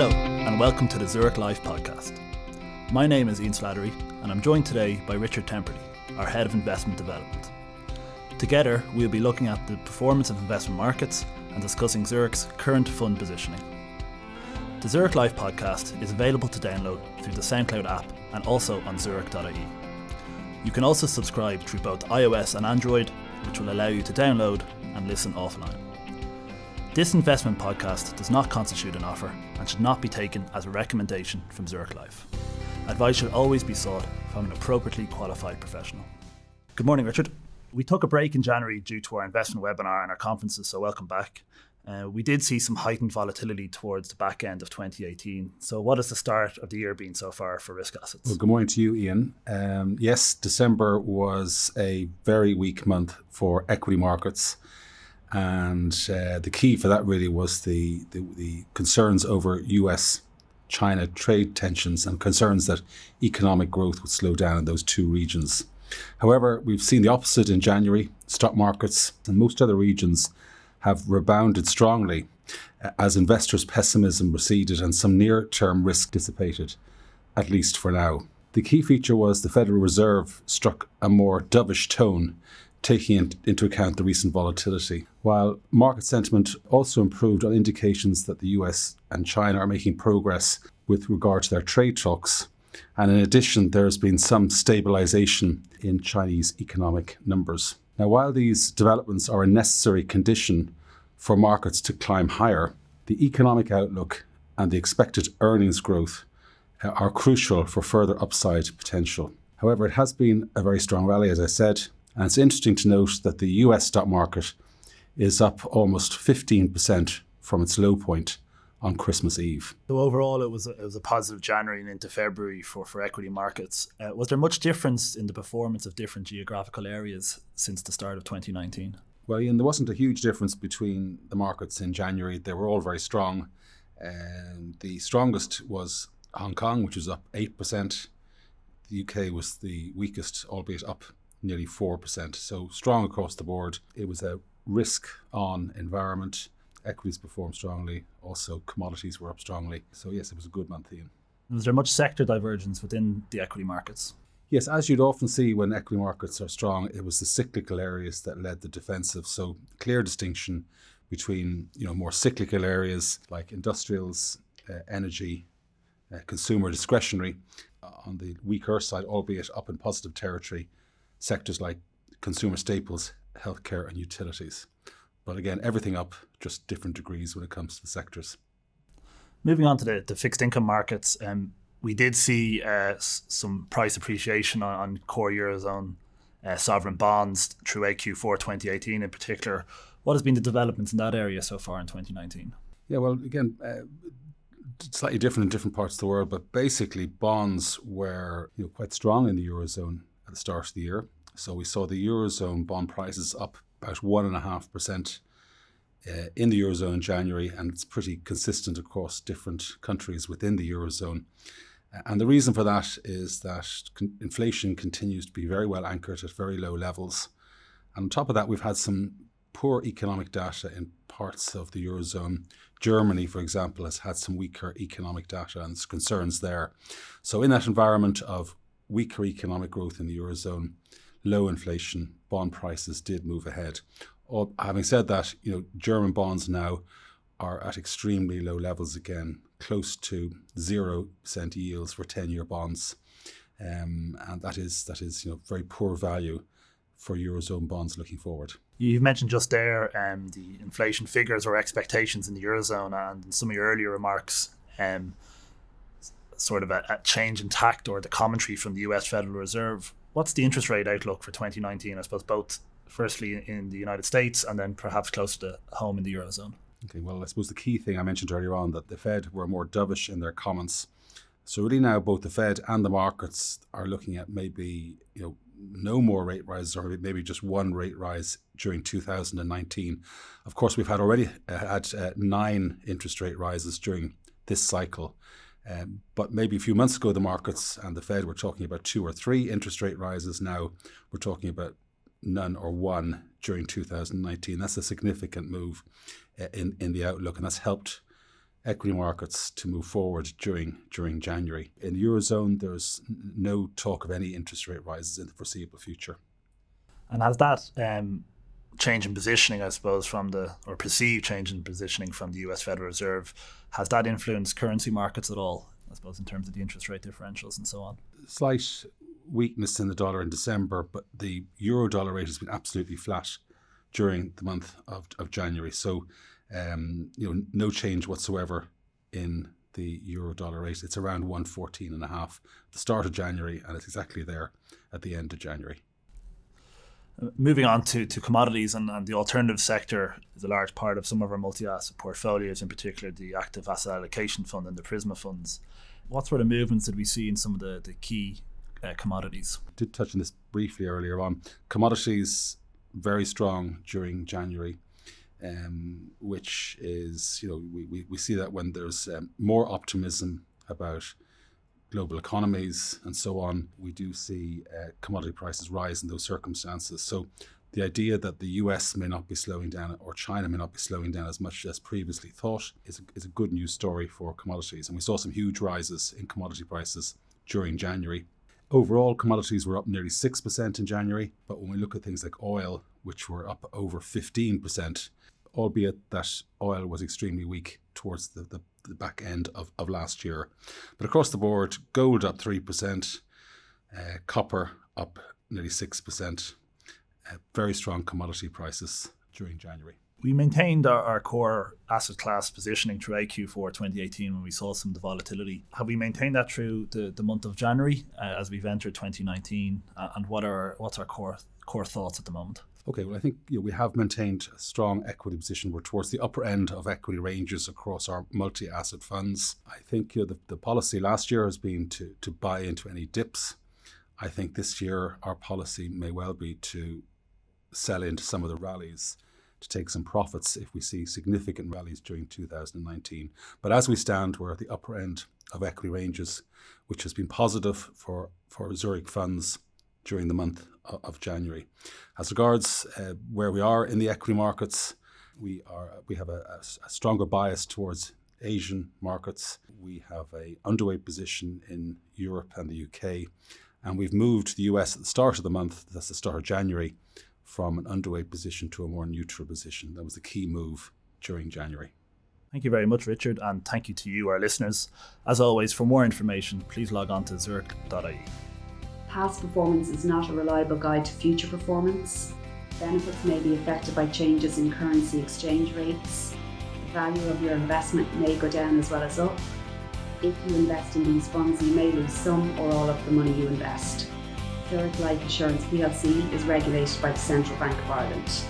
Hello, and welcome to the Zurich Life podcast. My name is Ian Slattery, and I'm joined today by Richard Temperley, our Head of Investment Development. Together, we'll be looking at the performance of investment markets and discussing Zurich's current fund positioning. The Zurich Life podcast is available to download through the SoundCloud app and also on zurich.ie. You can also subscribe through both iOS and Android, which will allow you to download and listen offline. This investment podcast does not constitute an offer and should not be taken as a recommendation from Zurich Life. Advice should always be sought from an appropriately qualified professional. Good morning, Richard. We took a break in January due to our investment webinar and our conferences, so welcome back. Uh, we did see some heightened volatility towards the back end of 2018. So, what has the start of the year been so far for risk assets? Well, good morning to you, Ian. Um, yes, December was a very weak month for equity markets. And uh, the key for that really was the, the, the concerns over US China trade tensions and concerns that economic growth would slow down in those two regions. However, we've seen the opposite in January. Stock markets and most other regions have rebounded strongly as investors' pessimism receded and some near term risk dissipated, at least for now. The key feature was the Federal Reserve struck a more dovish tone taking into account the recent volatility. While market sentiment also improved on indications that the US and China are making progress with regard to their trade talks. And in addition, there has been some stabilization in Chinese economic numbers. Now, while these developments are a necessary condition for markets to climb higher, the economic outlook and the expected earnings growth uh, are crucial for further upside potential. However, it has been a very strong rally, as I said, and it's interesting to note that the US stock market is up almost 15% from its low point on Christmas Eve. So overall, it was a, it was a positive January and into February for, for equity markets. Uh, was there much difference in the performance of different geographical areas since the start of 2019? Well, Ian, there wasn't a huge difference between the markets in January. They were all very strong. Um, the strongest was Hong Kong, which was up 8%. The UK was the weakest, albeit up nearly 4%. So strong across the board. It was a risk on environment. Equities performed strongly. Also, commodities were up strongly. So, yes, it was a good month, Ian. Was there much sector divergence within the equity markets? Yes, as you'd often see when equity markets are strong, it was the cyclical areas that led the defensive. So, clear distinction between you know more cyclical areas like industrials, uh, energy, uh, consumer discretionary, uh, on the weaker side, albeit up in positive territory, sectors like consumer staples, healthcare, and utilities. But again, everything up, just different degrees when it comes to the sectors. Moving on to the, the fixed income markets, um, we did see uh, s- some price appreciation on, on core Eurozone uh, sovereign bonds through AQ4 2018 in particular. What has been the developments in that area so far in 2019? Yeah, well, again, uh, slightly different in different parts of the world, but basically bonds were you know, quite strong in the Eurozone at the start of the year. So we saw the Eurozone bond prices up about 1.5% uh, in the Eurozone in January, and it's pretty consistent across different countries within the Eurozone. And the reason for that is that con- inflation continues to be very well anchored at very low levels. And on top of that, we've had some poor economic data in parts of the Eurozone. Germany, for example, has had some weaker economic data and concerns there. So, in that environment of weaker economic growth in the Eurozone, low inflation, bond prices did move ahead. Having said that, you know, German bonds now are at extremely low levels again, close to zero percent yields for ten-year bonds, um, and that is that is you know very poor value for eurozone bonds looking forward. You mentioned just there um, the inflation figures or expectations in the eurozone, and in some of your earlier remarks, um, sort of a, a change in tact or the commentary from the U.S. Federal Reserve. What's the interest rate outlook for 2019? I suppose both firstly in the United States and then perhaps close to home in the eurozone. Okay, well, I suppose the key thing I mentioned earlier on that the Fed were more dovish in their comments. So really now both the Fed and the markets are looking at maybe you know no more rate rises or maybe just one rate rise during 2019. Of course, we've had already uh, had uh, nine interest rate rises during this cycle. Um, but maybe a few months ago, the markets and the Fed were talking about two or three interest rate rises. Now we're talking about none or one during 2019. That's a significant move uh, in, in the outlook, and that's helped equity markets to move forward during during January. In the eurozone, there's no talk of any interest rate rises in the foreseeable future. And has that um, change in positioning, I suppose, from the or perceived change in positioning from the U.S. Federal Reserve, has that influenced currency markets at all? I suppose in terms of the interest rate differentials and so on. Slight weakness in the dollar in December, but the euro dollar rate has been absolutely flat during the month of, of January. So, um, you know, no change whatsoever in the euro dollar rate. It's around 114 and a half at the start of January, and it's exactly there at the end of January. Moving on to, to commodities and, and the alternative sector is a large part of some of our multi-asset portfolios, in particular the active asset allocation fund and the Prisma funds. What sort of movements did we see in some of the, the key uh, commodities? I did touch on this briefly earlier on. Commodities very strong during January. Um, which is, you know, we, we, we see that when there's um, more optimism about global economies and so on, we do see uh, commodity prices rise in those circumstances. So the idea that the US may not be slowing down or China may not be slowing down as much as previously thought is a, is a good news story for commodities. And we saw some huge rises in commodity prices during January. Overall, commodities were up nearly 6% in January, but when we look at things like oil, which were up over 15%, albeit that oil was extremely weak towards the, the, the back end of, of last year. But across the board, gold up 3%, uh, copper up nearly 6%, uh, very strong commodity prices during January we maintained our, our, core asset class positioning throughout Q4 2018 when we saw some of the volatility. Have we maintained that through the, the month of January uh, as we've entered 2019? Uh, and what are what's our core core thoughts at the moment? Okay, well, I think you know, we have maintained a strong equity position. We're towards the upper end of equity ranges across our multi asset funds. I think you know, the, the policy last year has been to, to buy into any dips. I think this year our policy may well be to sell into some of the rallies to take some profits if we see significant rallies during 2019. But as we stand, we're at the upper end of equity ranges, which has been positive for, for Zurich funds during the month of January. As regards uh, where we are in the equity markets, we are we have a, a, stronger bias towards Asian markets. We have a underweight position in Europe and the UK, and we've moved to the US at the start of the month. That's the start of January, from an underweight position to a more neutral position. That was the key move during January. Thank you very much, Richard, and thank you to you, our listeners. As always, for more information, please log on to zurich.ie. Past performance is not a reliable guide to future performance. Benefits may be affected by changes in currency exchange rates. The value of your investment may go down as well as up. If you invest in these funds, you may lose some or all of the money you invest. Zurich Life Assurance plc is regulated by the Central Bank of Ireland.